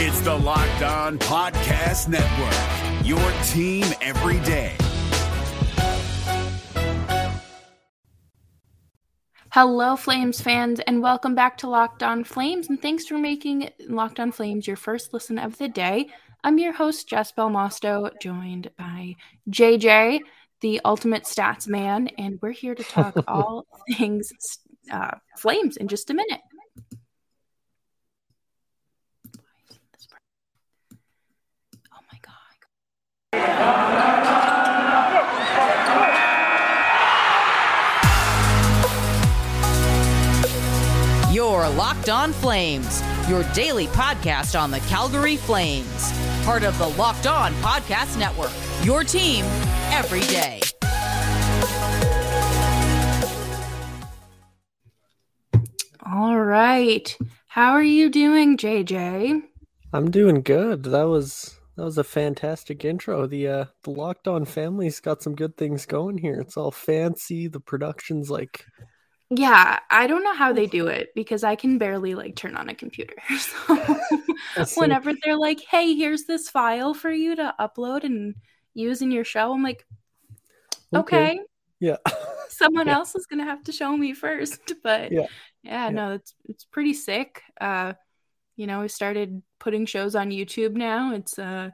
It's the Locked On Podcast Network, your team every day. Hello, Flames fans, and welcome back to Locked On Flames. And thanks for making Locked On Flames your first listen of the day. I'm your host, Jess Belmosto, joined by JJ, the ultimate stats man, and we're here to talk all things uh, Flames in just a minute. Oh my God. Your Locked On Flames, your daily podcast on the Calgary Flames. Part of the Locked On Podcast Network, your team every day. All right. How are you doing, JJ? I'm doing good. That was that was a fantastic intro. The uh the Locked On family's got some good things going here. It's all fancy. The production's like Yeah, I don't know how they do it because I can barely like turn on a computer. So whenever they're like, "Hey, here's this file for you to upload and use in your show," I'm like, "Okay, Yeah. someone Yeah. else is gonna have to show me first, But Yeah. yeah, Yeah. no, it's it's pretty sick. Uh, you know, we started putting shows on YouTube now. It's uh,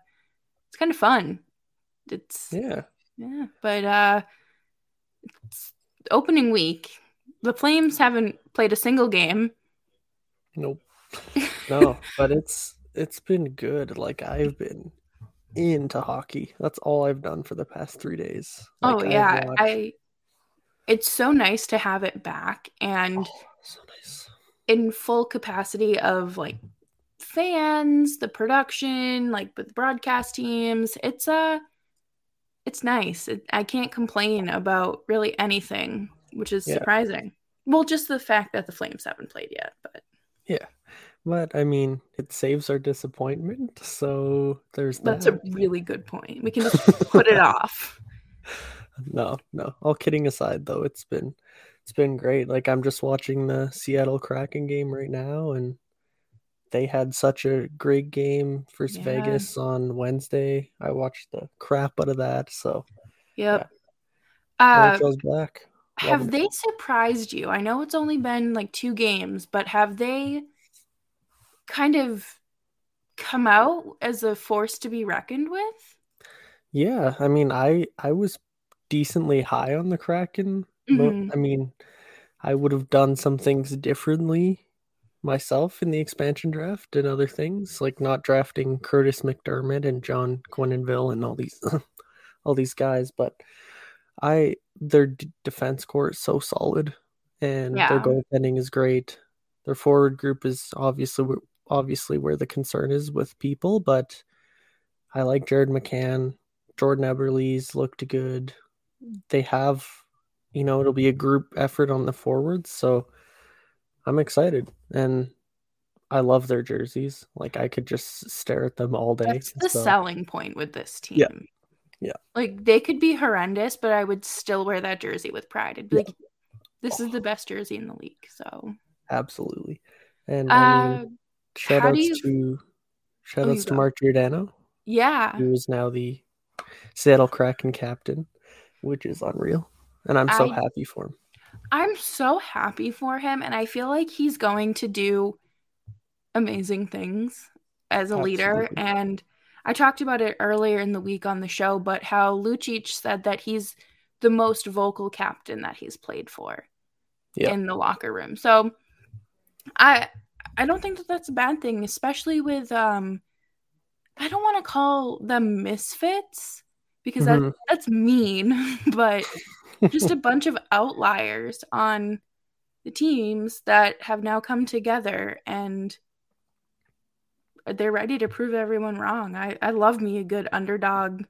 it's kind of fun. It's yeah. yeah, but uh, it's opening week. The Flames haven't played a single game. Nope. No, but it's it's been good. Like I've been into hockey. That's all I've done for the past 3 days. oh Like, I've yeah, watched- I. It's so nice to have it back and Oh, so nice. in full capacity of like fans, the production, like with broadcast teams. It's uh it's nice. It, I can't complain about really anything, which is Yeah. surprising. Well, just the fact that the Flames haven't played yet, but Yeah. But I mean, it saves our disappointment. So there's that's that. a really good point. We can just put it off. No, no. All kidding aside, though, it's been it's been great. Like I'm just watching the Seattle Kraken game right now, and they had such a great game versus Yeah. Vegas on Wednesday. I watched the crap out of that. So Yep. yeah, Uh, goes back. have Loving they surprised you? I know it's only been like two games, but have they kind of come out as a force to be reckoned with? Yeah, I mean, I I was decently high on the Kraken. Mhm. I mean, I would have done some things differently myself in the expansion draft and other things, like not drafting Kurtis MacDermid and John Quenneville and all these all these guys, but I their d- defense core is so solid and Yeah. their goaltending is great. Their forward group is obviously obviously where the concern is with people, but I like Jared McCann. Jordan Eberle's looked good. They have, you know, it'll be a group effort on the forwards, so I'm excited and I love their jerseys. Like I could just stare at them all day. That's the so- selling point with this team. Yeah. Yeah. Like they could be horrendous, but I would still wear that jersey with pride. I'd be Yeah. like, this is the best jersey in the league. So, Absolutely. And I mean, uh, shout outs you- to shout Oh, outs to go. Mark Giordano, yeah. who is now the Seattle Kraken captain, which is unreal. And I'm so I- happy for him. I'm so happy for him, and I feel like he's going to do amazing things as a leader. And I talked about it earlier in the week on the show, but how Lucic said that he's the most vocal captain that he's played for Yeah. in the locker room. So I I don't think that that's a bad thing, especially with um I don't want to call them misfits because that, Mhm. that's mean, but just a bunch of outliers on the teams that have now come together and they're ready to prove everyone wrong. I, I love me a good underdog,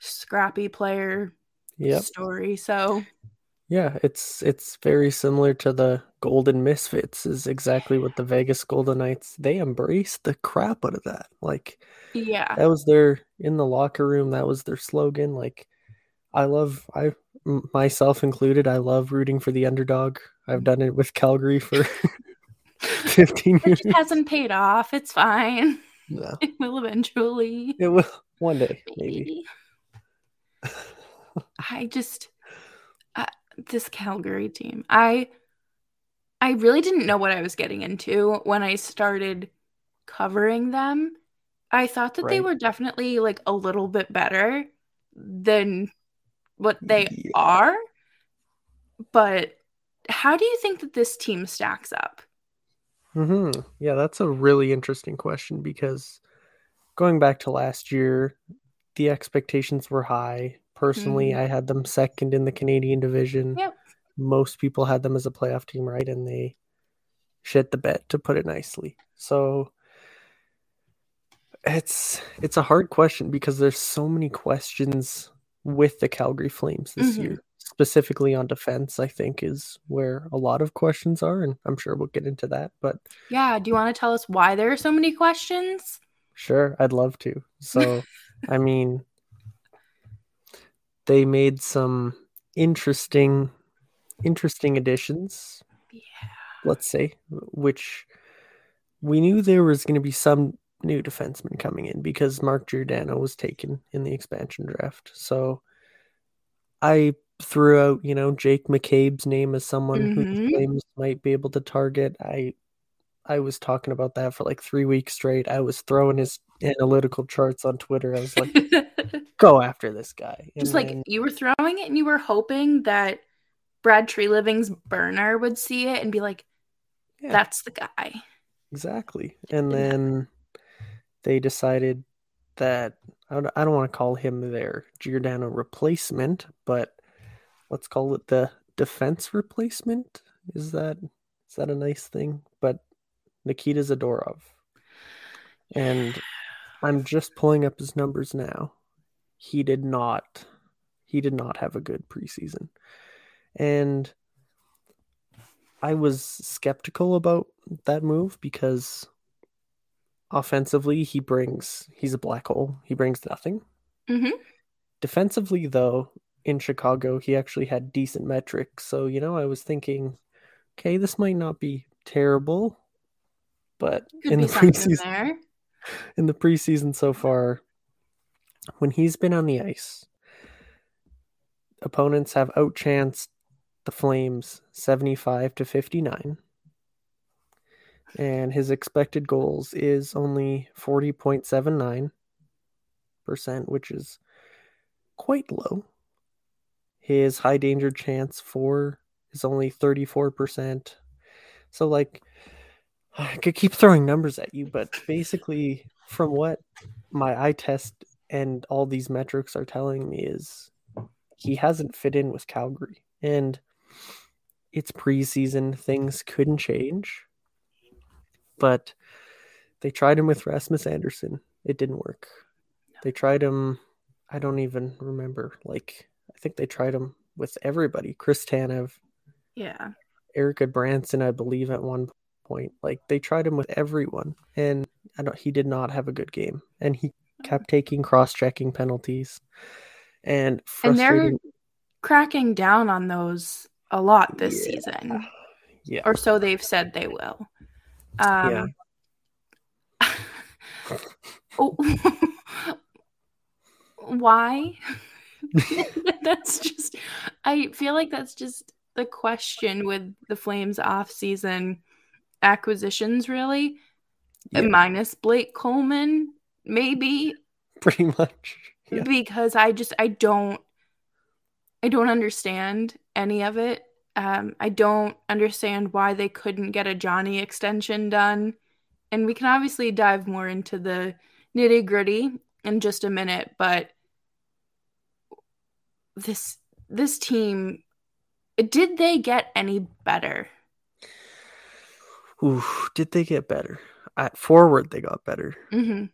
scrappy player Yep. story. So Yeah, it's it's very similar to the Golden Misfits is exactly what the Vegas Golden Knights they embraced the crap out of that. Like yeah, that was their in the locker room, that was their slogan. Like I love I myself included, I love rooting for the underdog. I've done it with Calgary for 15 years. It hasn't paid off. It's fine. No, It will eventually. it will one day maybe. Maybe. I just uh, this Calgary team. I I really didn't know what I was getting into when I started covering them. I thought that they were definitely like a little bit better than what they Yeah. are. But how do you think that this team stacks up? hmm Yeah, that's a really interesting question because going back to last year, the expectations were high. Personally, Mhm. I had them second in the Canadian division. Yep. Most people had them as a playoff team, right? And they shit the bed, to put it nicely. So it's it's a hard question because there's so many questions with the Calgary Flames this Mhm. year. Specifically on defense, I think is where a lot of questions are, and I'm sure we'll get into that. But Yeah, do you want to tell us why there are so many questions? Sure, I'd love to. So, I mean, they made some interesting, interesting additions. Yeah. Let's say, which we knew there was going to be some new defensemen coming in because Mark Giordano was taken in the expansion draft. So, I threw out, you know, Jake McCabe's name as someone who the Mhm. Flames might be able to target. I I was talking about that for like three weeks straight. I was throwing his analytical charts on Twitter. I was like, go after this guy. And Just like then- you were throwing it and you were hoping that Brad Treliving's burner would see it and be like, Yeah. that's the guy. exactly. And then they decided that I don't, I don't want to call him their Giordano replacement, but let's call it the defense replacement. Is that is that a nice thing? But Nikita Zadorov. And I'm just pulling up his numbers now. He did not he did not have a good preseason. And I was skeptical about that move because offensively he brings he's a black hole. He brings nothing. Mhm. Defensively though, in Chicago, he actually had decent metrics. So, you know, I was thinking, okay, this might not be terrible, but Could in the preseason there. in the preseason so far, when he's been on the ice, opponents have outchanced the Flames 75 to 59. And his expected goals is only 40.79%, which is quite low. His high danger chance for is only 34%. So, like, I could keep throwing numbers at you, but basically, from what my eye test and all these metrics are telling me, is he hasn't fit in with Calgary. And it's preseason, things couldn't change. But they tried him with Rasmus Andersson. It didn't work. They tried him, I don't even remember. Like, I think they tried him with everybody Chris Tanev, Yeah. Erik Gudbranson, I believe, at one point. Like they tried him with everyone, and I don't, he did not have a good game, and he mm-hmm. kept taking cross-checking penalties, and And they're cracking down on those a lot this Yeah. season. Yeah, Or so they've said they will. Um, oh, why? that's just, I feel like that's just the question with the Flames off-season acquisitions, really. Yeah. Minus Blake Coleman, maybe. pretty much. Yeah. because I just I don't I don't understand any of it. Um, I don't understand why they couldn't get a Johnny extension done, and we can obviously dive more into the nitty gritty in just a minute. But this this team, did they get any better? Ooh, did they get better? At forward, they got better. hmm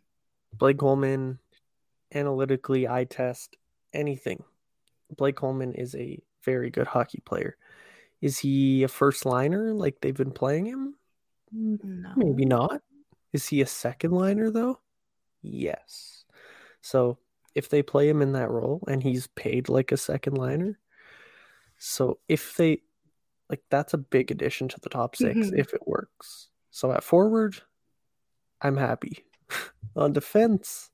Blake Coleman, analytically, I test, anything. Blake Coleman is a very good hockey player. Is he a first liner like they've been playing him? No, Maybe not. Is he a second liner though? Yes. So if they play him in that role and he's paid like a second liner, so if they like that's a big addition to the top 6 Mhm. if it works. So at forward, I'm happy. on defense,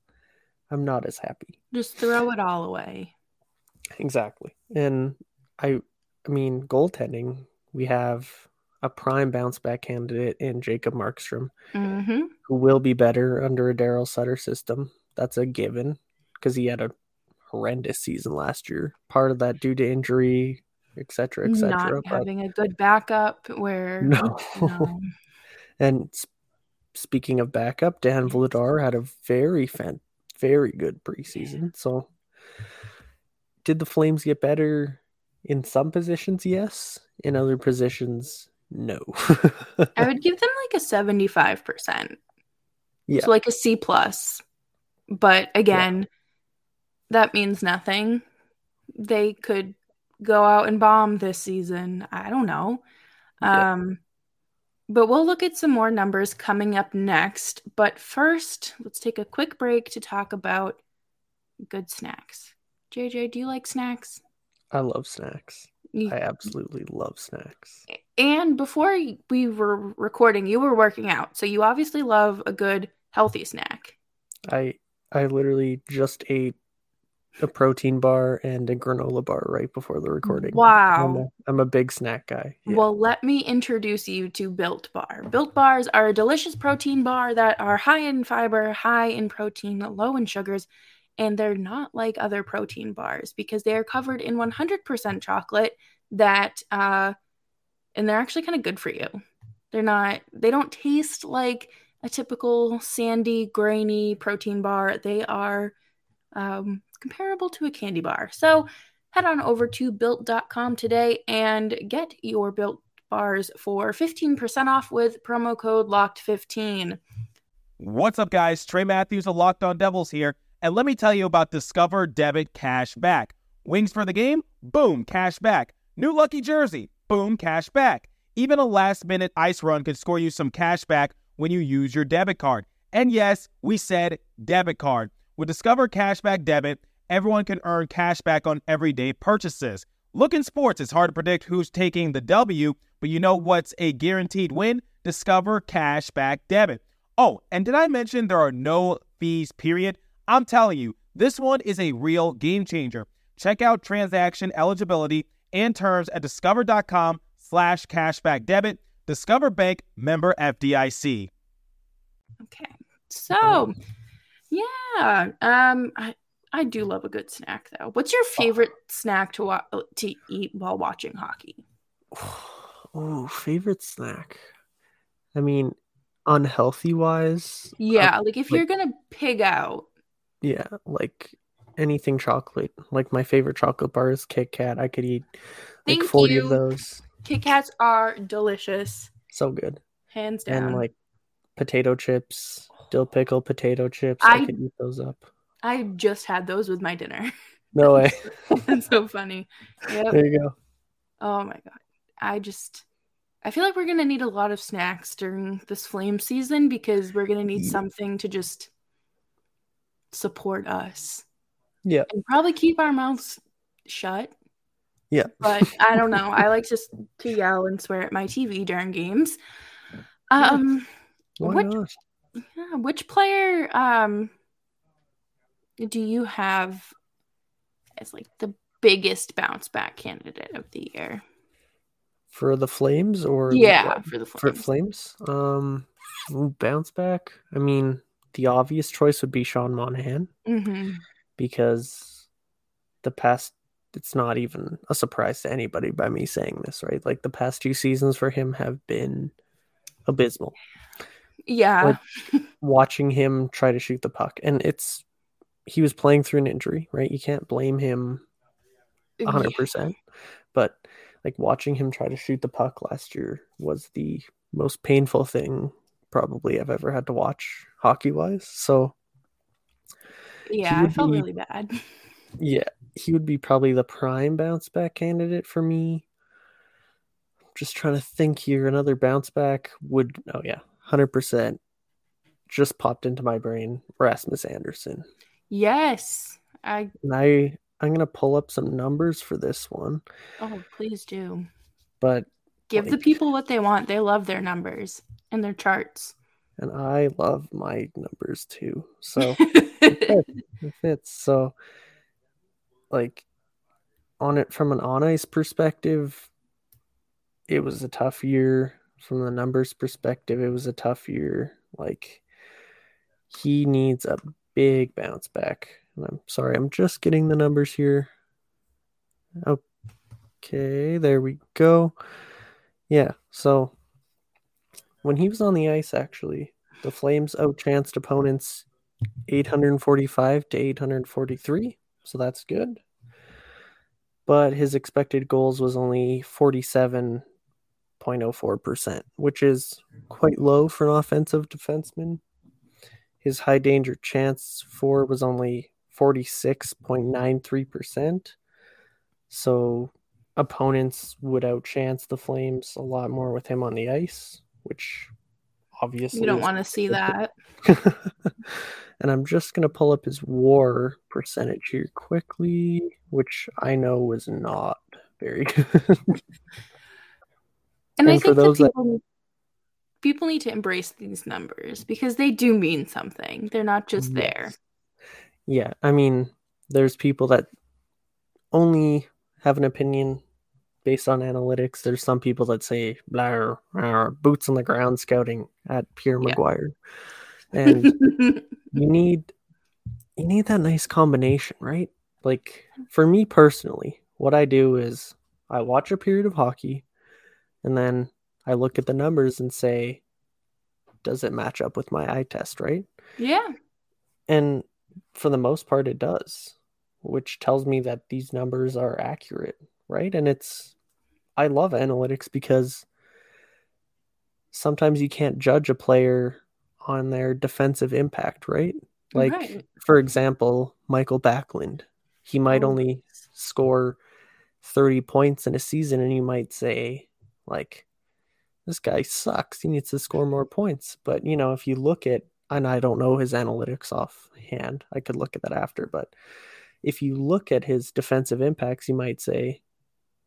I'm not as happy. Just throw it all away. Exactly. And I I mean, goaltending, we have a prime bounce back candidate in Jacob Markstrom, hmm who will be better under a Daryl Sutter system. That's a given because he had a horrendous season last year. Part of that due to injury, et cetera, et cetera. Not But having a good backup where no. no. and speaking of backup, Dan Vladar had a very fan, very good preseason. So, did the Flames get better in some positions? Yes. In other positions, no. I would give them like a 75%. yeah, So like a C plus. But again, that means nothing. They could go out and bomb this season. I don't know. Yeah. Um but we'll look at some more numbers coming up next. But first, let's take a quick break to talk about good snacks. JJ, do you like snacks? I love snacks. You- I absolutely love snacks. And before we were recording, you were working out. So you obviously love a good healthy snack. I I literally just ate a protein bar and a granola bar right before the recording. I'm Wow. a, I'm a big snack guy. Yeah. Well, let me introduce you to Built Bar. Built Bars are a delicious protein bar that are high in fiber, high in protein, low in sugars, and they're not like other protein bars because they are covered in 100% chocolate that uh and they're actually kind of good for you. They're not they don't taste like a typical sandy, grainy protein bar. They are um, comparable to a candy bar. So head on over to built.com today and get your built bars for 15% off with promo code locked15. What's up, guys? Trey Matthews of Locked On Devils here, and let me tell you about Discover Debit Cash Back. Wings for the game? Boom, cash back. New lucky jersey? Boom, cash back. Even a last minute ice run could score you some cash back when you use your debit card. And yes, we said debit card. With Discover Cashback Debit, everyone can earn cash back on everyday purchases. Look in sports, it's hard to predict who's taking the W, but you know what's a guaranteed win? Discover Cashback Debit. Oh, and did I mention there are no fees, period? I'm telling you, this one is a real game changer. Check out transaction eligibility and terms at discover.com slash cashback debit. Discover Bank member FDIC. Okay. So, yeah, um I I do love a good snack though. What's your favorite snack to wa- to eat while watching hockey? Oh, favorite snack. I mean, unhealthy wise, Yeah, like if like- you're going to pig out. Yeah, like anything chocolate. Like my favorite chocolate bar is Kit Kat. I could eat like 40 you. of those. Kit Kats are delicious, So good. hands down. And like potato chips, dill pickle potato chips. I, I- could eat those up. I just had those with my dinner. No way. That's so funny. Yep. there you go. Oh my god. I just I feel like we're gonna need a lot of snacks during this flame season because we're gonna need something to just support us. Yeah. And probably keep our mouths shut. Yeah. But I don't know. I like just to yell and swear at my TV during games. Um Why What- not? yeah, which player um do you have as like the biggest bounce back candidate of the year? For the Flames or Yeah, what? for the for Flames. Flames? Um bounce back. I mean, the obvious choice would be Sean Monahan hmm because the past it's not even a surprise to anybody by me saying this, right? Like the past two seasons for him have been abysmal. Yeah. Like- Watching him try to shoot the puck and it's he was playing through an injury, right? You can't blame him Yeah. hundred percent. But like watching him try to shoot the puck last year was the most painful thing probably I've ever had to watch hockey wise. So Yeah, I felt be- really bad. yeah, he would be probably the prime bounce back candidate for me. Just trying to think here. Another bounce back would oh yeah, hundred percent. Just popped into my brain. Rasmus Andersson. Yes. I And I I'm gonna pull up some numbers for this one, oh please do. but Give the people what they want. They love their numbers and their charts. and I love my numbers too. So it fits. So, like, on it from an on ice perspective, it was a tough year. From the numbers perspective, it was a tough year. Like, he needs a big bounce back. And I'm sorry, I'm just getting the numbers here. Okay, there we go. Yeah, so when he was on the ice, actually, the Flames outchanced opponents 845 to 843, so that's good. But his expected goals was only 47.04%, which is quite low for an offensive defenseman. His high danger chance for was only 46.93%. So opponents would outchance the Flames a lot more with him on the ice, which obviously You don't want to see that. and I'm just gonna pull up his WAR percentage here quickly, which I know was not very good. And, I And for think that those that- people need, people need to embrace these numbers because they do mean something. They're not just there. Yeah, I mean, there's people that only have an opinion based on analytics. There's some people that say blah, blah, boots on the ground scouting at Pierre Yeah. Maguire, and you need you need that nice combination, right? Like for me personally, what I do is I watch a period of hockey, and then I look at the numbers and say, does it match up with my eye test, right? yeah. And for the most part, it does, which tells me that these numbers are accurate, right? And it's, I love analytics because sometimes you can't judge a player on their defensive impact, right? Like, Right. for example, Michael Backlund, he might Oh. only score 30 points in a season, and you might say, like, this guy sucks. He needs to score more points. But, you know, if you look at, and I don't know his analytics offhand, I could look at that after. But if you look at his defensive impacts, you might say,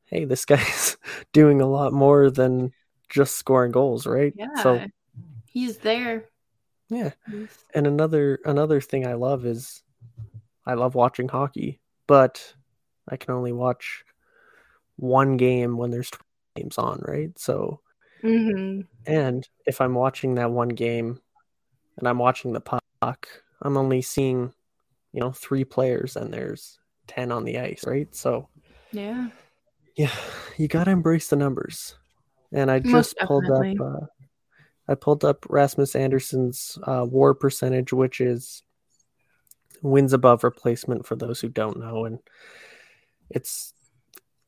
hey, this guy's doing a lot more than just scoring goals, right? Yeah. So, He's there. yeah. He's- And another another thing I love is I love watching hockey, but I can only watch one game when there's 20 games on, right? So Mhm. and if I'm watching that one game and I'm watching the puck, I'm only seeing, you know, three players and there's 10 on the ice, right? So Yeah. Yeah, you got to embrace the numbers. And I just pulled up uh, I pulled up Rasmus Andersson's uh, WAR percentage, which is wins above replacement for those who don't know, and it's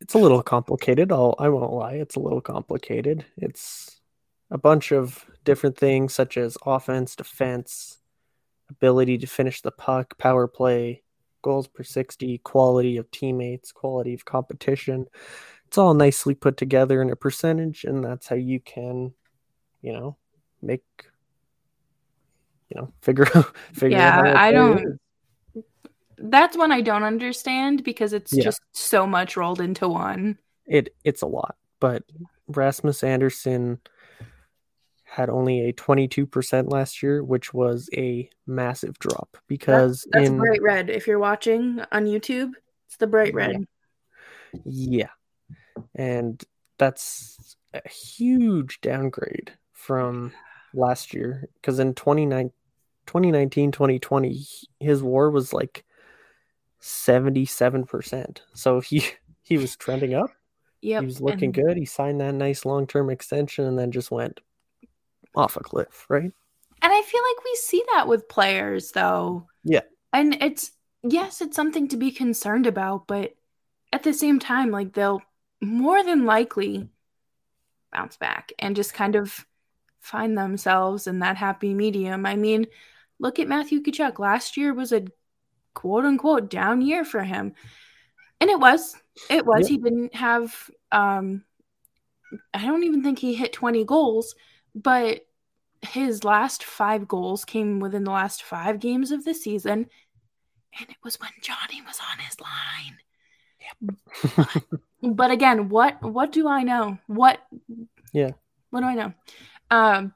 it's a little complicated. I'll I won't lie, it's a little complicated. It's a bunch of different things such as offense, defense, ability to finish the puck, power play, goals per 60, quality of teammates, quality of competition. It's all nicely put together in a percentage, and that's how you can, you know, make, you know, figure out figure Yeah, out. a I don't- is. That's one I don't understand because it's Yeah. just so much rolled into one. It it's a lot, but Rasmus Andersson had only a 22% last year, which was a massive drop because That's in bright red. If you're watching on YouTube, it's the bright red. Yeah. And that's a huge downgrade from last year because in 29 2019 2020 his war was like 77%. So he he was trending up. Yep. he was looking and- good. He signed that nice long-term extension and then just went off a cliff, right? And I feel like we see that with players though. Yeah. And it's yes, it's something to be concerned about, but at the same time, like they'll more than likely bounce back and just kind of find themselves in that happy medium. I mean, look at Matthew Tkachuk. Last year was a quote unquote down year for him. And it was. It was. Yeah. He didn't have um I don't even think he hit 20 goals, but his last five goals came within the last five games of the season. And it was when Johnny was on his line. But again, what what do I know? What Yeah. What do I know? Um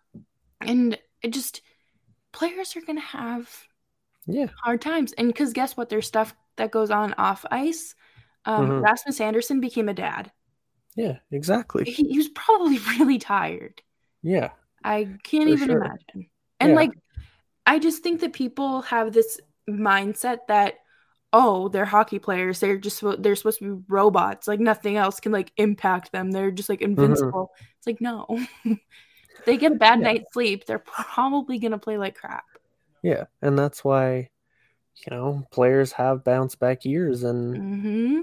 and it just players are going to have Yeah. hard times. And because guess what? There's stuff that goes on off ice. Um, Mhm. Rasmus Andersson became a dad. Yeah, exactly. He, he was probably really tired. Yeah. I can't even sure. imagine. And Yeah. like, I just think that people have this mindset that, oh, they're hockey players. They're just they're supposed to be robots. Like nothing else can like impact them. They're just like invincible. It's like no. They get a bad Mm-hmm. Yeah. night's sleep, they're probably gonna play like crap. Yeah. And that's why, you know, players have bounce back years and hmm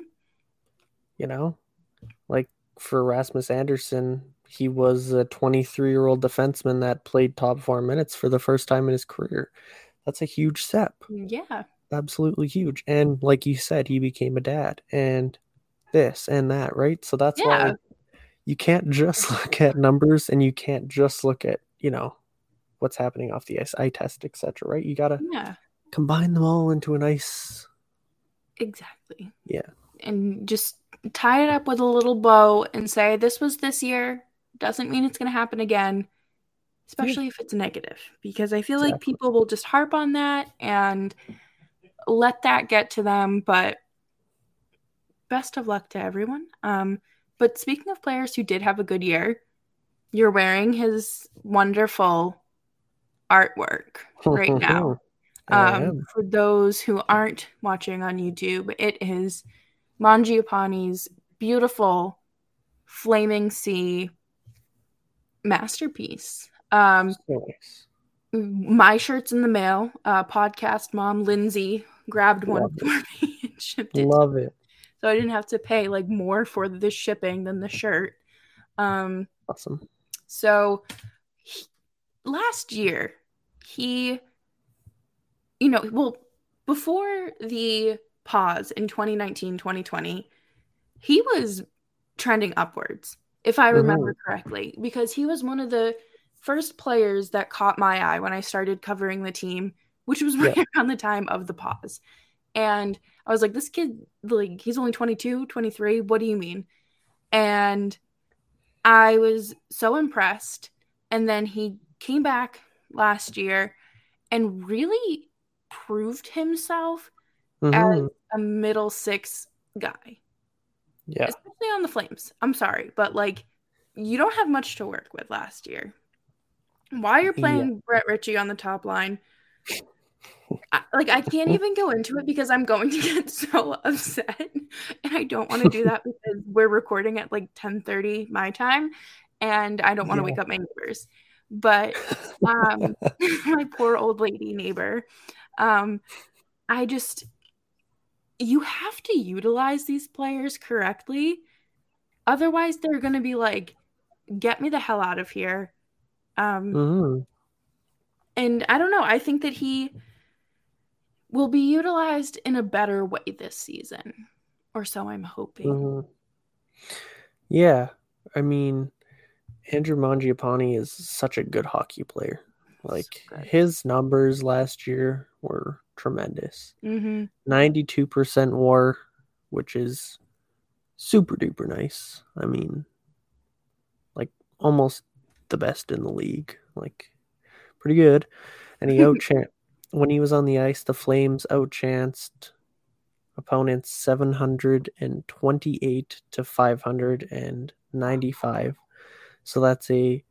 you know, like for Rasmus Andersson, he was a 23 year old defenseman that played top four minutes for the first time in his career. That's a huge step. Yeah. Absolutely huge. And like you said, he became a dad and this and that, right? So that's Yeah. why you can't just look at numbers and you can't just look at, you know, what's happening off the ice, eye test, etc. Right? You gotta Yeah. combine them all into a nice Exactly. Yeah. And just tie it up with a little bow and say, this was this year. Doesn't mean it's going to happen again, especially if it's negative. Because I feel like people will just harp on that and let that get to them. But best of luck to everyone. Um, but speaking of players who did have a good year, you're wearing his wonderful artwork right now. Um, for those who aren't watching on YouTube, it is Mangiapane's beautiful flaming sea masterpiece. Um, So nice. my shirt's in the mail. Uh, podcast mom Lindsay grabbed one Love for me and shipped it, Love it. so I didn't have to pay like more for the shipping than the shirt. Um, Awesome. so he- last year, he, you know, well, before the pause in 2019, 2020, he was trending upwards, if I remember correctly, because he was one of the first players that caught my eye when I started covering the team, which was right around the time of the pause. And I was like, this kid, like, he's only 22, 23. What do you mean? And I was so impressed. And then he came back last year and really proved himself as Mhm. a middle six guy, Yeah. especially on the Flames. I'm sorry, but like you don't have much to work with last year. Why you're Yeah. playing Brett Ritchie on the top line? I, like I can't even go into it because I'm going to get so upset, and I don't want to do that because we're recording at like 10:30 my time, and I don't want to Yeah. wake up my neighbors. But um, my poor old lady neighbor, um, I just you have to utilize these players correctly, otherwise they're going to be like, "Get me the hell out of here." Um, Mhm. and I don't know. I think that he will be utilized in a better way this season, or so I'm hoping. Mhm. Yeah. I mean, Andrew Mangiapane is such a good hockey player. Like good. his numbers last year were tremendous. hmm 92% war, which is super duper nice. I mean, like almost the best in the league. Like pretty good. And he outchan when he was on the ice, the Flames outchanced opponents 728 to 595. So that's a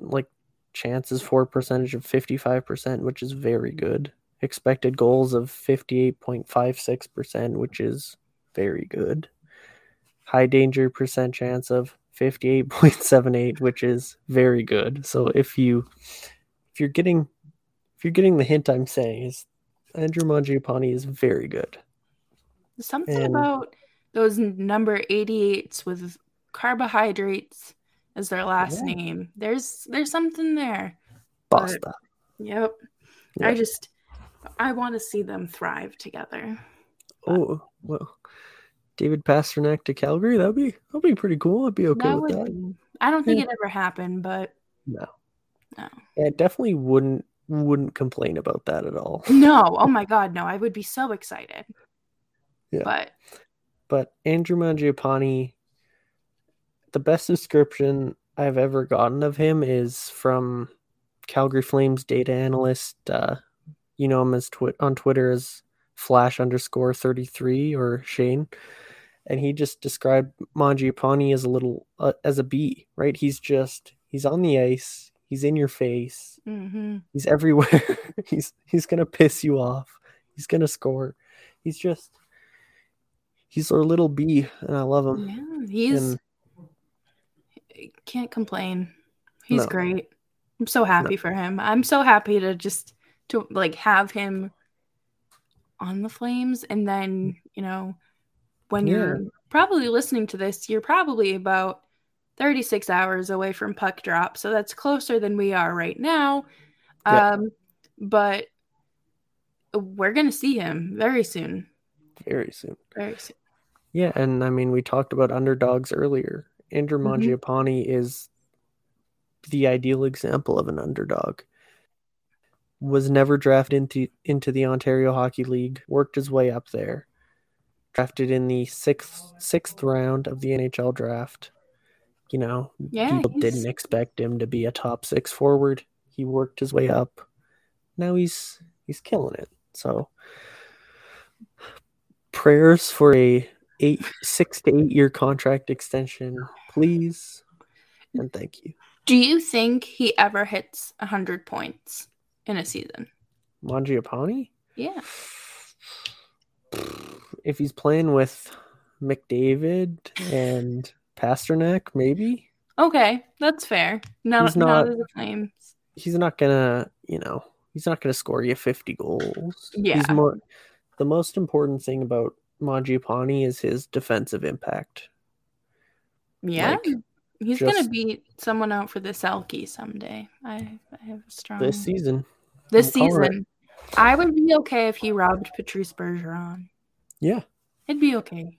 like chances for percentage of 55%, which is very good. Expected goals of 58.56%, which is very good. High danger percent chance of 58.78, which is very good. So if you if you're getting if you're getting the hint I'm saying is Andrew Mangiapane is very good. Something And- about those number 88s with carbohydrates as their last Yeah. name. There's there's something there. Basta. Yep. Yeah. I just I want to see them thrive together. Oh well, David Pastrnak to Calgary. That'd be that'd be pretty cool. I'd be okay that with would that. I don't think Yeah. it ever happened, but No, no. I definitely wouldn't wouldn't complain about that at all. No, oh my god, no. I would be so excited. Yeah. But But Andrew Mangiapane, the best description I've ever gotten of him is from Calgary Flames data analyst. Uh, you know him as twi- on Twitter as Flash underscore thirty three or Shane, and he just described Mangiapane as a little uh, as a bee. Right? He's just he's on the ice. He's in your face. Mm-hmm. He's everywhere. he's he's gonna piss you off. He's gonna score. He's just he's our little bee, and I love him. Yeah, he's And can't complain. He's No. great. I'm so happy for him. I'm so happy to just to like have him on the Flames and then, you know, when you're probably listening to this, you're probably about 36 hours away from puck drop. So that's closer than we are right now. Yeah. Um but we're going to see him very soon. very soon. Very soon. Yeah, and I mean we talked about underdogs earlier. Andrew Mhm. Is the ideal example of an underdog. Was never drafted into into the Ontario Hockey League, worked his way up there. Drafted in the sixth sixth round of the NHL draft. You know, Yeah, people he's- didn't expect him to be a top six forward. He worked his way up. Now he's he's killing it. So prayers for a eight six to eight year contract extension, please. And thank you. Do you think he ever hits 100 points in a season? Mangiapane? Yeah. If he's playing with McDavid and Pastrnak, maybe. Okay, that's fair. No, He's not, not- the Flames. He's not gonna, you know, he's not gonna score you fifty goals. Yeah. He's more the most important thing about Mangiapane is his defensive impact. Yeah, Like, he's gonna beat someone out for the Selke someday. I, I have a strong This season. this I'm season. I would be okay if he robbed Patrice Bergeron. Yeah. It'd be okay.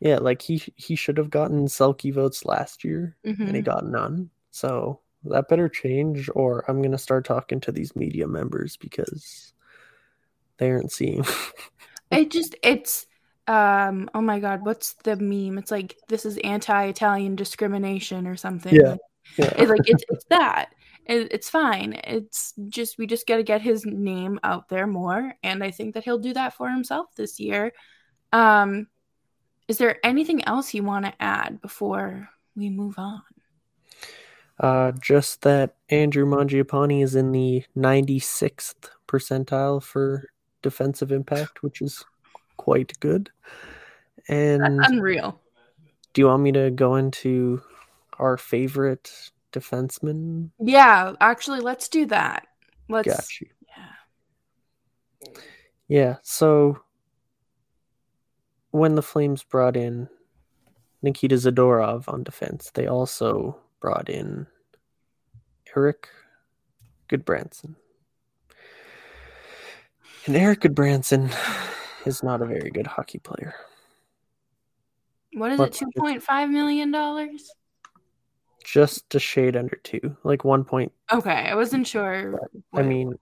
Yeah, like he he should have gotten Selke votes last year Mhm. and he got none. So that better change or I'm gonna start talking to these media members because they aren't seeing. It just it's um oh my god, what's the meme? It's like this is anti-Italian discrimination or something. Yeah. Yeah. it's like it's, it's that it, it's fine it's just we just got to get his name out there more and i think that he'll do that for himself this year um is there anything else you want to add before we move on Uh, just that Andrew Mangiapane is in the 96th percentile for defensive impact, which is quite good. And that's unreal do you want me to go into our favorite defenseman? yeah actually let's do that let's Got you. yeah Yeah, so when the Flames brought in Nikita Zadorov on defense, they also brought in Erik Gudbranson. And Erik Gudbranson is not a very good hockey player. what is Let's it 2.5 million dollars Just a shade under two, like one point. okay i wasn't sure I mean,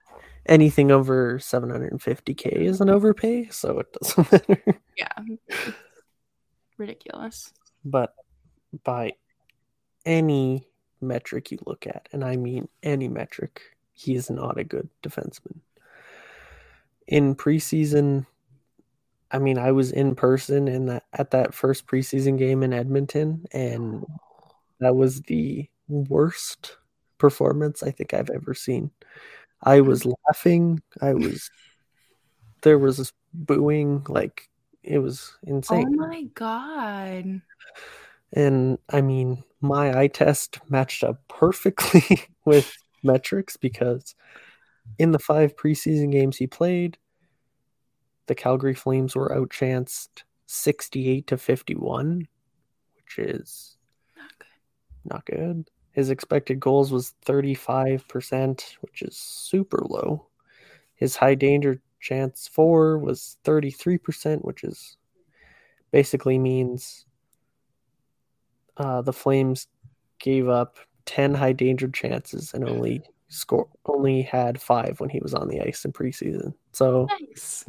anything over 750k is an overpay, so it doesn't matter. yeah ridiculous but by any metric you look at, and I mean any metric, he is not a good defenseman. In preseason, I mean, I was in person in that at that first preseason game in Edmonton, and oh. that was the worst performance I think I've ever seen. I was laughing. I was there was this booing, like it was oh insane. oh my god And I mean, my eye test matched up perfectly with metrics because in the five preseason games he played, the Calgary Flames were outchanced 68 to 51, which is Not good. not good. His expected goals was 35%, which is super low. His high danger chance for was 33%, which is basically means uh, the Flames gave up 10 high danger chances and only score only had 5 when he was on the ice in preseason. So nice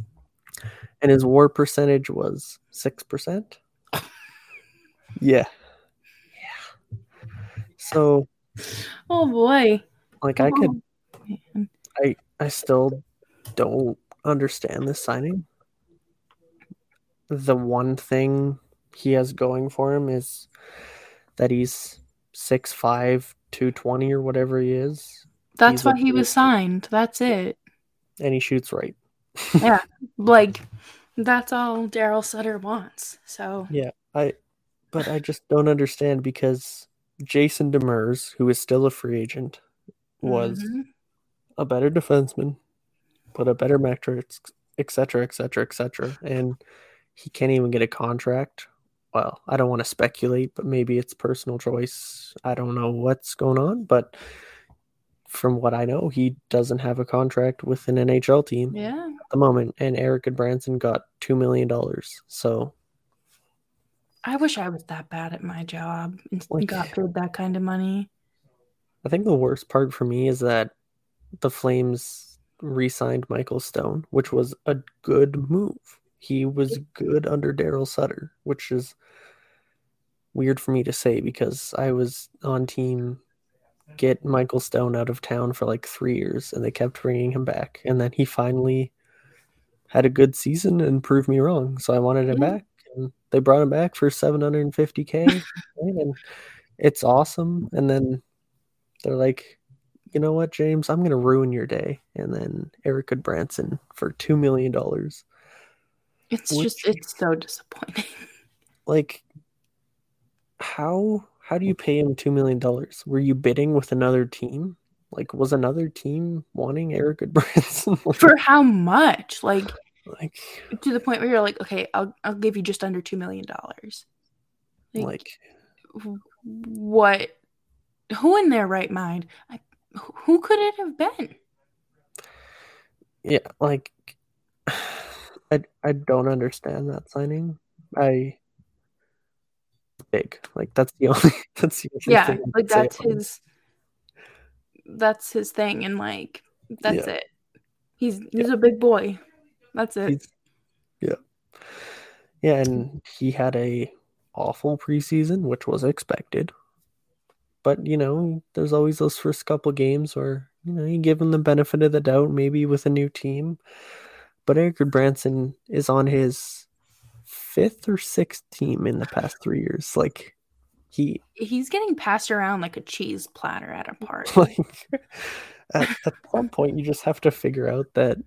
and his war percentage was 6%. yeah. Yeah. So oh boy like I could oh, man. I I still don't understand this signing. The one thing he has going for him is that he's 6'5", 220 or whatever he is, That's He's why he was signed. That's it. and he shoots right. Yeah. like that's all Daryl Sutter wants. So Yeah, I but I just don't understand because Jason Demers, who is still a free agent, was Mhm. a better defenseman, put a better metrics, etc., etc., et cetera, et cetera. And he can't even get a contract. Well, I don't want to speculate, but maybe it's personal choice. I don't know what's going on, but from what I know, he doesn't have a contract with an NHL team yeah. at the moment. And Erik Gudbranson got $2 million. So, I wish I was that bad at my job and Like- got paid that kind of money. I think the worst part for me is that the Flames re-signed Michael Stone, which was a good move. He was good under Daryl Sutter, which is weird for me to say because I was on team get Michael Stone out of town for like three years, and they kept bringing him back, and then he finally had a good season and proved me wrong. So I wanted him Yeah. back, and they brought him back for 750k, right? and it's awesome. And then they're like, you know what, James, I'm gonna ruin your day, and then Erik Gudbranson for two million dollars. It's Which- just it's so disappointing. Like, how how do you mm. pay him two million dollars? Were you bidding with another team? Like, was another team wanting Erik Gudbranson? For how much? Like like, to the point where you're like, okay, I'll I'll give you just under two million dollars. Like, like, what? Who in their right mind? I, who- who could it have been? yeah, like, I I don't understand that signing. I big like that's the only that's the only Yeah, like that's his. That's his thing, and like that's Yeah. it. He's he's a big boy. That's it. He's- yeah. Yeah, and he had a awful preseason, which was expected. But, you know, there's always those first couple games where, you know, you give him the benefit of the doubt, maybe with a new team. But Erik Gudbranson is on his fifth or sixth team in the past three years. Like he He's getting passed around like a cheese platter at a party. like at, at some point you just have to figure out that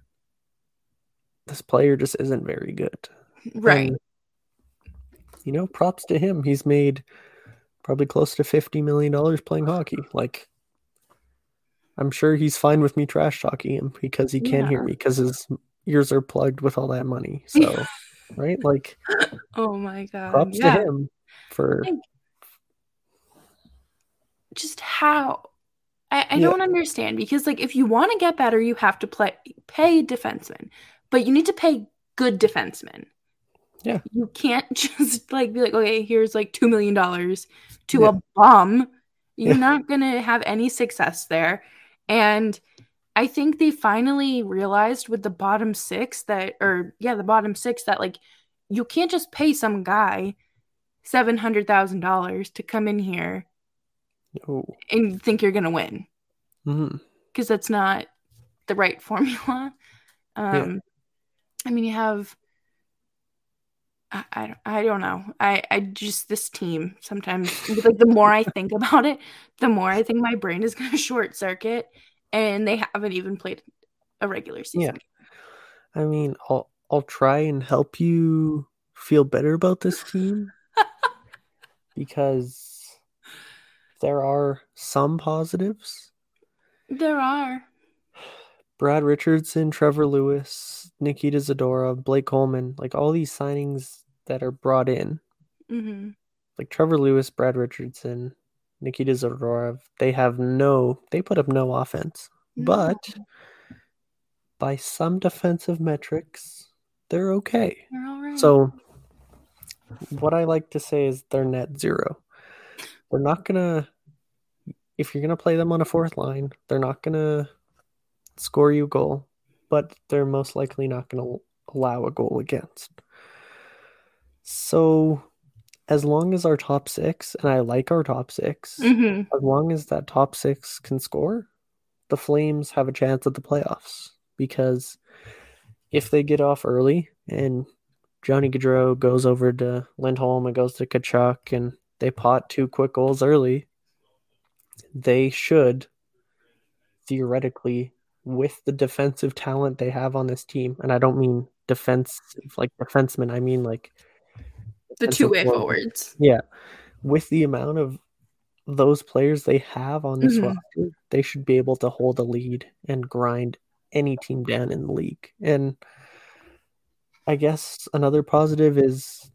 this player just isn't very good. right. And, you know, props to him. He's made probably close to fifty million dollars playing hockey. Like, I'm sure he's fine with me trash talking him because he can't hear me because his ears are plugged with all that money. So, right, like, oh my god. props yeah. to him for Just how? I, I Yeah. don't understand because like if you want to get better, you have to play pay defensemen, but you need to pay good defensemen. Yeah. You can't just like be like, okay, here's like two million dollars to Yeah. a bum. You're not gonna have any success there. And I think they finally realized with the bottom six that or yeah, the bottom six that like you can't just pay some guy seven hundred thousand dollars to come in here oh, and think you're gonna win because that's not the right formula. Um, I mean, you have. I, I, don't- I don't know. I, I just this team sometimes like the more I think about it, the more I think my brain is gonna short circuit, and they haven't even played a regular season. Yeah. I mean, I'll I'll try and help you feel better about this team because there are some positives. There are. Brad Richardson, Trevor Lewis, Nikita Zadorov, Blake Coleman, like all these signings that are brought in, hmm like Trevor Lewis, Brad Richardson, Nikita Zadorov, they have no, they put up no offense. But by some defensive metrics, they're okay. they're all right. So, what I like to say is they're net zero. They're not gonna, if you're gonna play them on a fourth line, they're not gonna score you a goal, but they're most likely not gonna allow a goal against. So, as long as our top six, and I like our top 6 Mhm. as long as that top six can score, the Flames have a chance at the playoffs because if they get off early and Johnny Gaudreau goes over to Lindholm and goes to Tkachuk and they pot two quick goals early, they should theoretically, with the defensive talent they have on this team, and I don't mean defense like defensemen, I mean like The two way forward. forwards. Yeah. With the amount of those players they have on this Mhm. roster, they should be able to hold a lead and grind any team down in the league. And I guess another positive is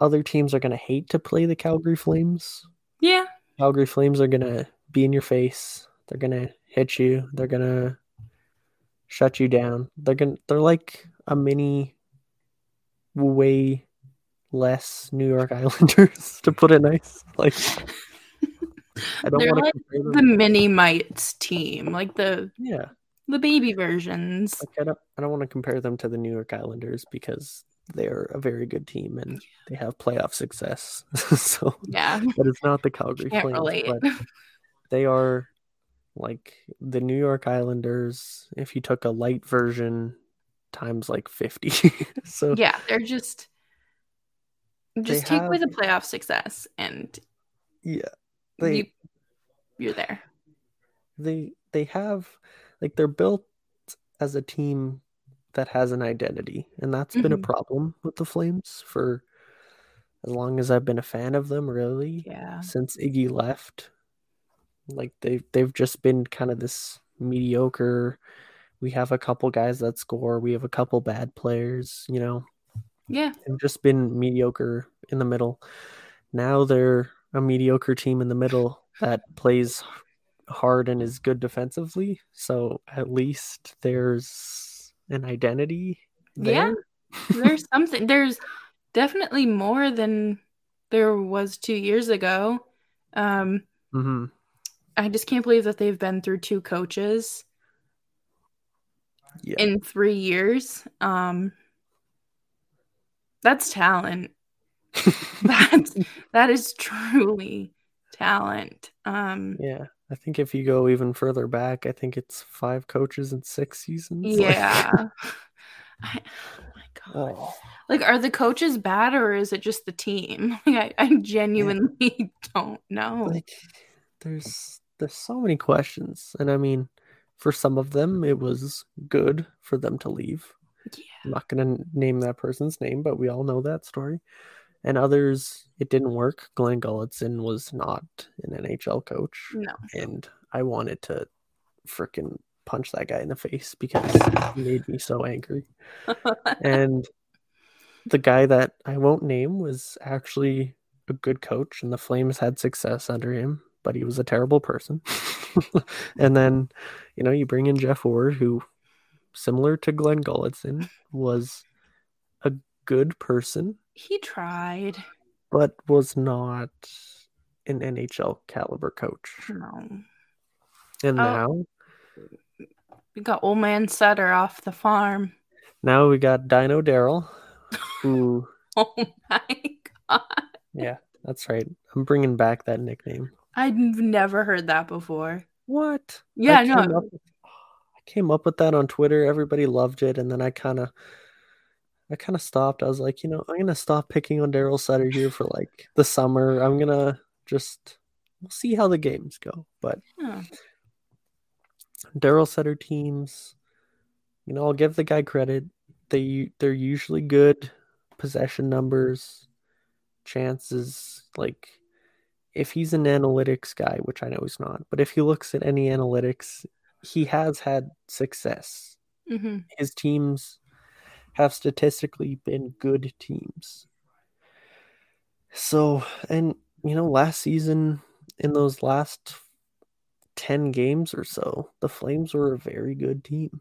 other teams are going to hate to play the Calgary Flames. Yeah. Calgary Flames are going to be in your face. They're going to hit you. They're going to shut you down. They're going to they're like a mini way less New York Islanders to put it nice. Like I don't want to like compare them. The mini mites team, like the yeah, the baby versions. like I don't I don't want to compare them to the New York Islanders because they're a very good team and they have playoff success. so Yeah. but it's not the Calgary Flames. they are like the New York Islanders if you took a light version times like 50. so Yeah, they're just just take away the playoff success and yeah, they you you're there. they they have like they're built as a team that has an identity and that's been a Mhm. problem with the Flames for as long as I've been a fan of them really Yeah. since Iggy left. Like they they've just been kind of this mediocre. We have a couple guys that score. We have a couple bad players. You know, Yeah. they've just been mediocre in the middle. Now they're a mediocre team in the middle that plays hard and is good defensively. So at least there's an identity Yeah. There's something there's definitely more than there was 2 years ago. Um hmm I just can't believe that they've been through two coaches Yeah. in 3 years. Um that's talent. That's that is truly talent. Um Yeah, I think if you go even further back, I think it's five coaches in six seasons. Yeah. I, oh my god. Oh, Like, are the coaches bad or is it just the team? Like, I, I genuinely don't know. like there's there's so many questions, and I mean, for some of them, it was good for them to leave. Yeah. I'm not gonna name that person's name, but we all know that story. And others, it didn't work. Glen Gulutzan was not an NHL coach, No. and I wanted to freaking punch that guy in the face because he made me so angry. and the guy that I won't name was actually a good coach, and the Flames had success under him, but he was a terrible person. and then, you know, you bring in Jeff Ward, who, similar to Glen Gulutzan, was a good person, he tried. but was not an NHL caliber coach. No. And Oh. now, We got old man Sutter off the farm. now we got Dino Daryl, who, Oh my god. yeah, that's right. I'm bringing back that nickname. I've never heard that before. What? Yeah, no. up with- I came up with that on Twitter. Everybody loved it, and then I kind of, I kind of stopped. I was like, you know, I'm gonna stop picking on Daryl Sutter here for like the summer. I'm gonna just, we'll see how the games go. But Huh. Daryl Sutter teams, you know, I'll give the guy credit. They they're usually good possession numbers, chances. Like if he's an analytics guy, which I know he's not, but if he looks at any analytics, he has had success. Mhm. His teams have statistically been good teams. So, and you know, last season in those last 10 games or so, the Flames were a very good team.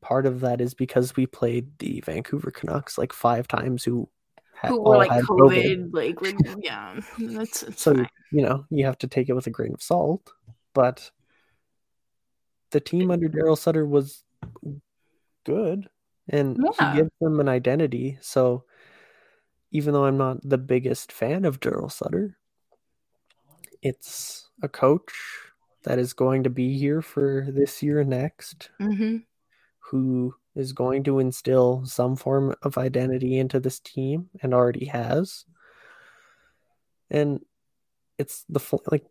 Part of that is because we played the Vancouver Canucks like five times who had, Who were like had COVID, like yeah, that's it's So, fine. you know, you have to take it with a grain of salt. But the team under Daryl Sutter was good and Yeah. he gives them an identity. So even though I'm not the biggest fan of Daryl Sutter, it's a coach that is going to be here for this year and next, hmm who is going to instill some form of identity into this team and already has. And it's the like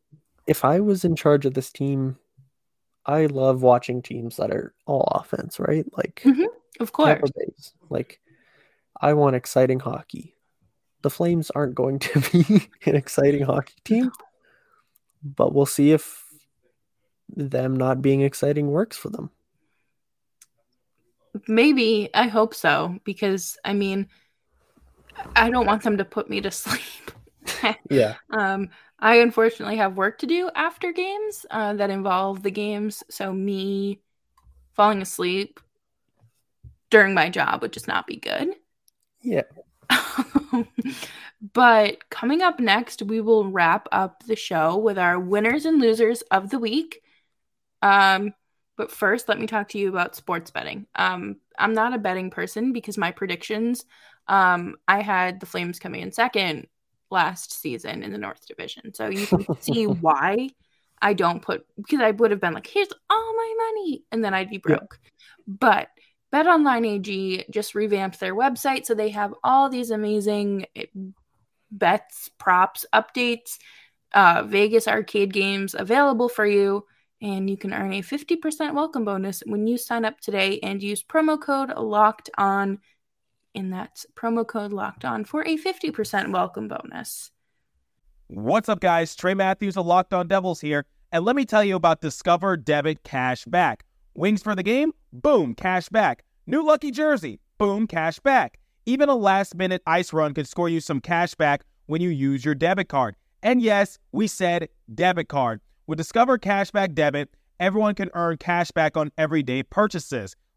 if I was in charge of this team, I love watching teams that are all offense, right? Like Mhm. Of course. Bay's. Like I want exciting hockey. The Flames aren't going to be an exciting hockey team, but we'll see if them not being exciting works for them. Maybe. I hope so. Because, I mean, I don't want them to put me to sleep. Yeah. um, I unfortunately have work to do after games uh, that involve the games. So, me falling asleep during my job would just not be good. Yeah. but coming up next, we will wrap up the show with our winners and losers of the week. Um, but first, let me talk to you about sports betting. Um, I'm not a betting person because my predictions, um, I had the Flames coming in second last season in the North Division. So you can see why I don't put because I would have been like, here's all my money, and then I'd be Yeah. broke. But BetOnline AG just revamped their website, so they have all these amazing eh, bets, props, updates, uh, Vegas arcade games available for you, and you can earn a 50% welcome bonus when you sign up today and use promo code Locked On, and that's promo code Locked On for a 50% welcome bonus. What's up, guys? Trey Matthews of Locked On Devils here, and let me tell you about Discover Debit Cash Back. Wings for the game? Boom, cash back. New lucky jersey? Boom, cash back. Even a last minute ice run could score you some cash back when you use your debit card. And yes, we said debit card. With Discover Cashback Debit, everyone can earn cash back on everyday purchases.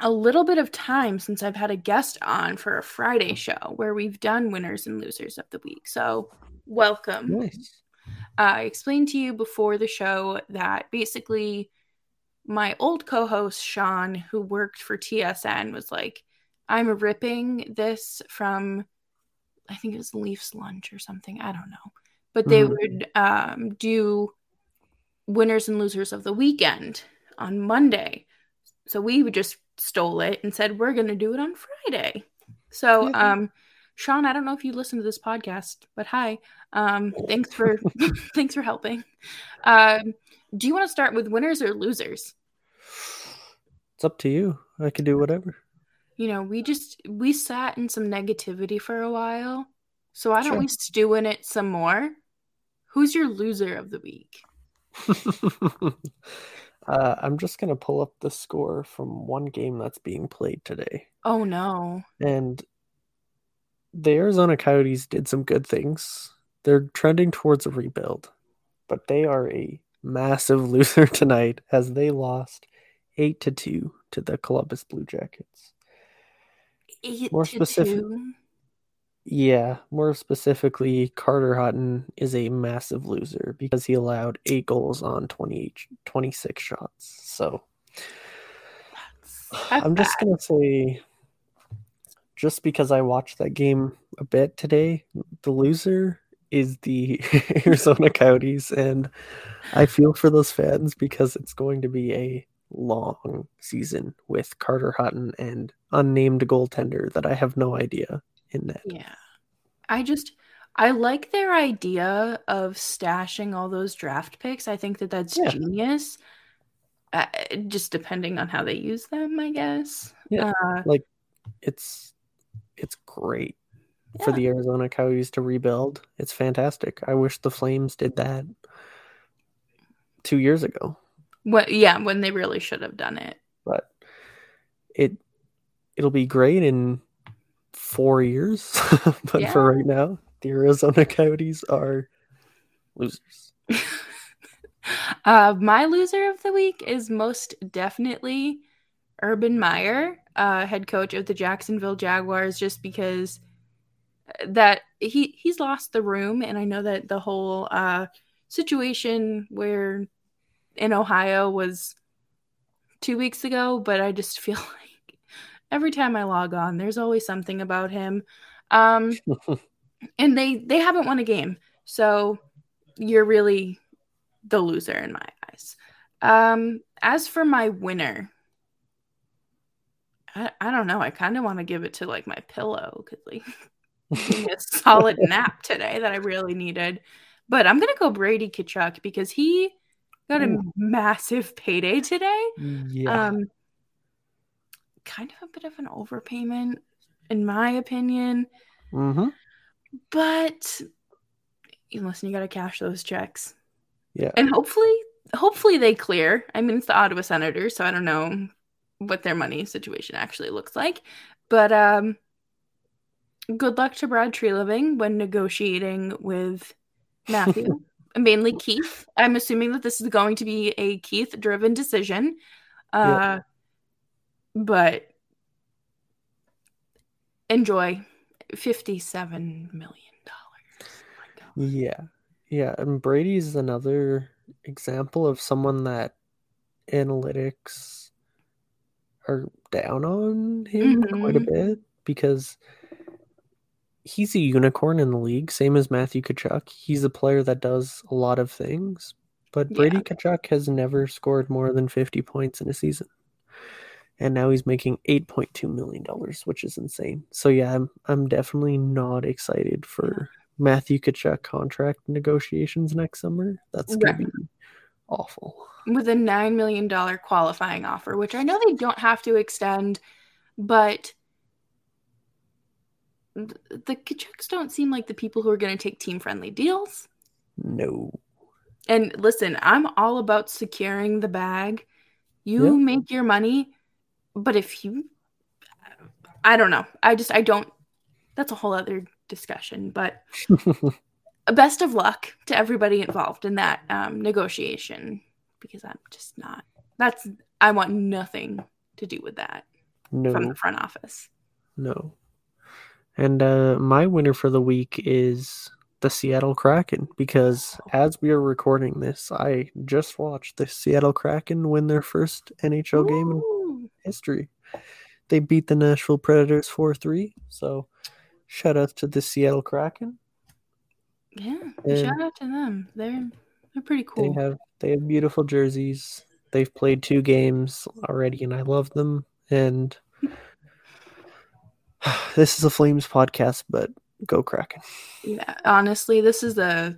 a little bit of time since I've had a guest on for a Friday show where we've done winners and losers of the week. So welcome. Nice. I explained to you before the show that basically my old co-host Sean, who worked for TSN, was like, "I'm ripping this from, I think it was Leafs lunch or something. I don't know, but they Mhm. would um, do winners and losers of the weekend on Monday. So we would just stole it and said we're going to do it on Friday. So, um, Sean, I don't know if you listen to this podcast, but hi. Um, thanks for thanks for helping. Um, do you want to start with winners or losers? It's up to you. I can do whatever. You know, we just we sat in some negativity for a while, so why don't Sure. we stew in it some more? Who's your loser of the week? uh, I'm just gonna pull up the score from one game that's being played today, Oh no. and the Arizona Coyotes did some good things. They're trending towards a rebuild, but they are a massive loser tonight as they lost eight to two to the Columbus Blue Jackets. Eight More to specific- two. Yeah, more specifically, Carter Hutton is a massive loser because he allowed eight goals on 28, 26 shots. So That's I'm just going to say, just because I watched that game a bit today, the loser is the Arizona Coyotes. And I feel for those fans because it's going to be a long season with Carter Hutton and unnamed goaltender that I have no idea in. Yeah. I just I like their idea of stashing all those draft picks. I think that that's Yeah. genius. Uh, just depending on how they use them, I guess. Yeah. Uh, like it's it's great for the Arizona Coyotes to rebuild. It's fantastic. I wish the Flames did that two years ago, what, yeah, when they really should have done it. but it it'll be great in four years. but Yeah. for right now, the Arizona Coyotes are losers. uh, my loser of the week is most definitely Urban Meyer. uh, head coach of the Jacksonville Jaguars just because that he he's lost the room, and I know that the whole uh, situation where in Ohio was two weeks ago, but I just feel like every time I log on, there's always something about him. Um, and they they haven't won a game, so you're really the loser in my eyes. Um, as for my winner, I, I don't know. I kind of want to give it to like my pillow because like a solid nap today that I really needed. But I'm gonna go Brady Tkachuk because he got a Ooh. massive payday today. Yeah. Um, kind of a bit of an overpayment, in my opinion. mm-hmm. But listen, you got to cash those checks, Yeah. and hopefully, hopefully they clear. I mean, it's the Ottawa Senators, so I don't know what their money situation actually looks like. But um, good luck to Brad Treliving when negotiating with Matthew. Mainly Keith. I'm assuming that this is going to be a Keith driven decision. Uh, But enjoy $57 million. My God. Yeah. Yeah. And Brady's another example of someone that analytics are down on him quite a Mhm. bit because he's a unicorn in the league, same as Matthew Tkachuk. He's a player that does a lot of things, but Brady Yeah. Tkachuk has never scored more than 50 points in a season. And now he's making $8.2 million, which is insane. So yeah, I'm I'm definitely not excited for Matthew Tkachuk contract negotiations next summer. That's gonna Right. be awful. With a $9 million qualifying offer, which I know they don't have to extend, but the Tkachuks don't seem like the people who are going to take team friendly deals. No. And listen, I'm all about securing the bag. You Yeah. make your money, but if you, I don't know. I just, I don't, that's a whole other discussion. But best of luck to everybody involved in that um, negotiation because I'm just not, that's, I want nothing to do with that from the front office. No. And uh, my winner for the week is the Seattle Kraken because as we are recording this, I just watched the Seattle Kraken win their first NHL game Ooh. History. They beat the Nashville Predators 4 3. So shout out to the Seattle Kraken. Yeah. And- Shout out to them. They're, they're pretty cool. They have they have beautiful jerseys. They've played two games already and I love them. And this is a Flames podcast, but go Kraken. Yeah, honestly, this is a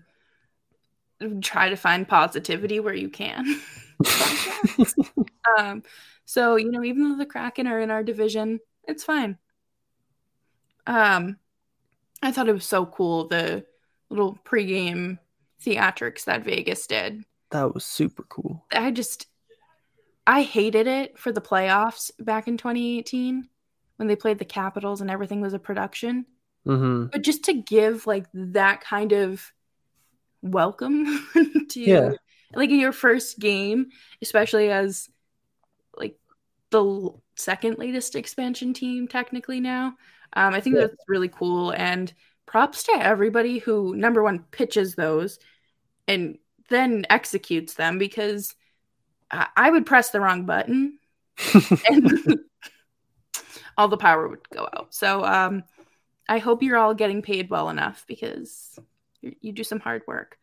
try to find positivity where you can. um, so you know, even though the Kraken are in our division, it's fine. Um, I thought it was so cool the little pregame theatrics that Vegas did. That was super cool. I just, I hated it for the playoffs back in 2018 when they played the Capitals and everything was a production hmm but just to give like that kind of welcome to Yeah. like your first game especially as like the l- second latest expansion team technically now um, i think Yeah. that's really cool and props to everybody who number one pitches those and then executes them because i, I would press the wrong button and all the power would go out. So um, I hope you're all getting paid well enough because you, you do some hard work.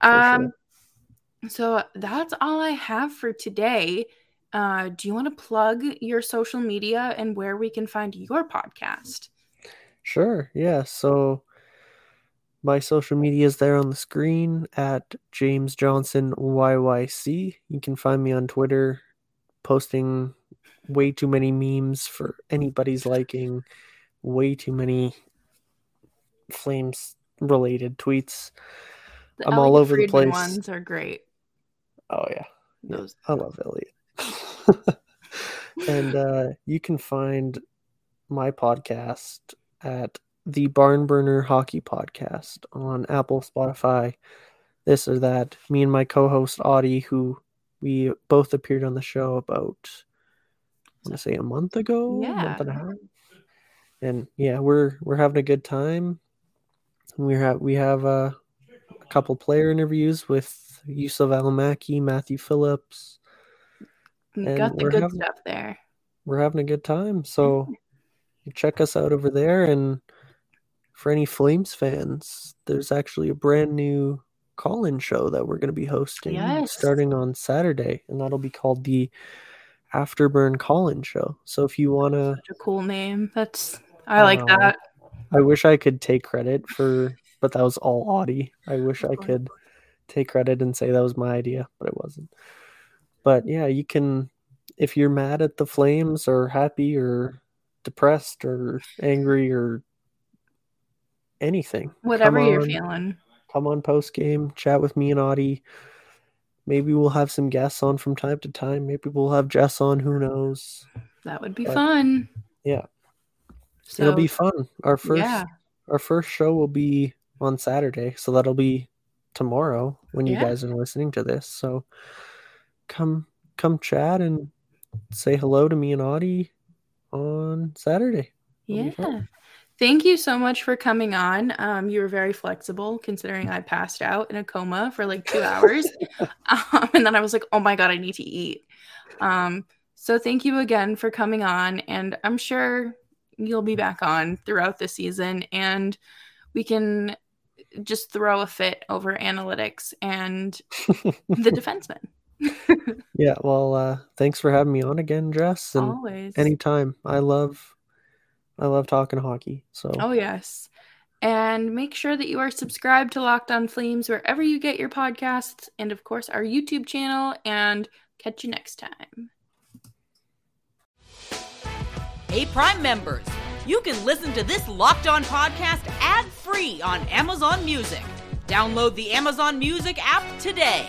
Um, So that's all I have for today. Uh, do you want to plug your social media and where we can find your podcast? Sure. Yeah. So my social media is there on the screen at James Johnson YYC. You can find me on Twitter posting way too many memes for anybody's liking, way too many flames related tweets. The I'm all Elliot over the place. ones are great. Oh yeah. Yeah, Those I love Elliot. and uh, you can find my podcast at the Barnburner Hockey Podcast on Apple, Spotify, this or that. Me and my co-host Audie, who we both appeared on the show about I want to say a month ago, a Yeah. month and a half. And yeah, we're we're having a good time. We have we have uh, a couple player interviews with Juuso Välimäki, Matthew Phillips. And Got the good having- stuff there. We're having a good time. So you check us out over there. And for any Flames fans, there's actually a brand new call-in show that we're going to be hosting Yes. starting on Saturday, and that'll be called the Afterburn Call-in Show. So if you want to Such a cool name. That's I like Um, that. I wish I could take credit for, but that was all Audie. I wish I could take credit and say that was my idea, but it wasn't. But yeah, you can, if you're mad at the Flames or happy or depressed or angry or anything, Whatever come you're feeling. come on post game, chat with me and Audie. Maybe we'll have some guests on from time to time. Maybe we'll have Jess on. Who knows? That would be But- fun. Yeah. So, It'll be fun. Our first yeah. our first show will be on Saturday, so that'll be tomorrow when you Yeah. guys are listening to this. So come come chat and say hello to me and Audie on Saturday. It'll Yeah. Thank you so much for coming on. Um, you were very flexible considering I passed out in a coma for like two hours. um, and then I was like, oh my God, I need to eat. Um, so thank you again for coming on. And I'm sure you'll be back on throughout the season and we can just throw a fit over analytics and the defenseman. Yeah, well, uh, thanks for having me on again, Jess. And Always. anytime. I love I love talking hockey. So Oh, yes. And make sure that you are subscribed to Locked On Flames wherever you get your podcasts, and of course, our YouTube channel. And catch you next time. Hey, Prime members, you can listen to this Locked On podcast ad free on Amazon Music. Download the Amazon Music app today.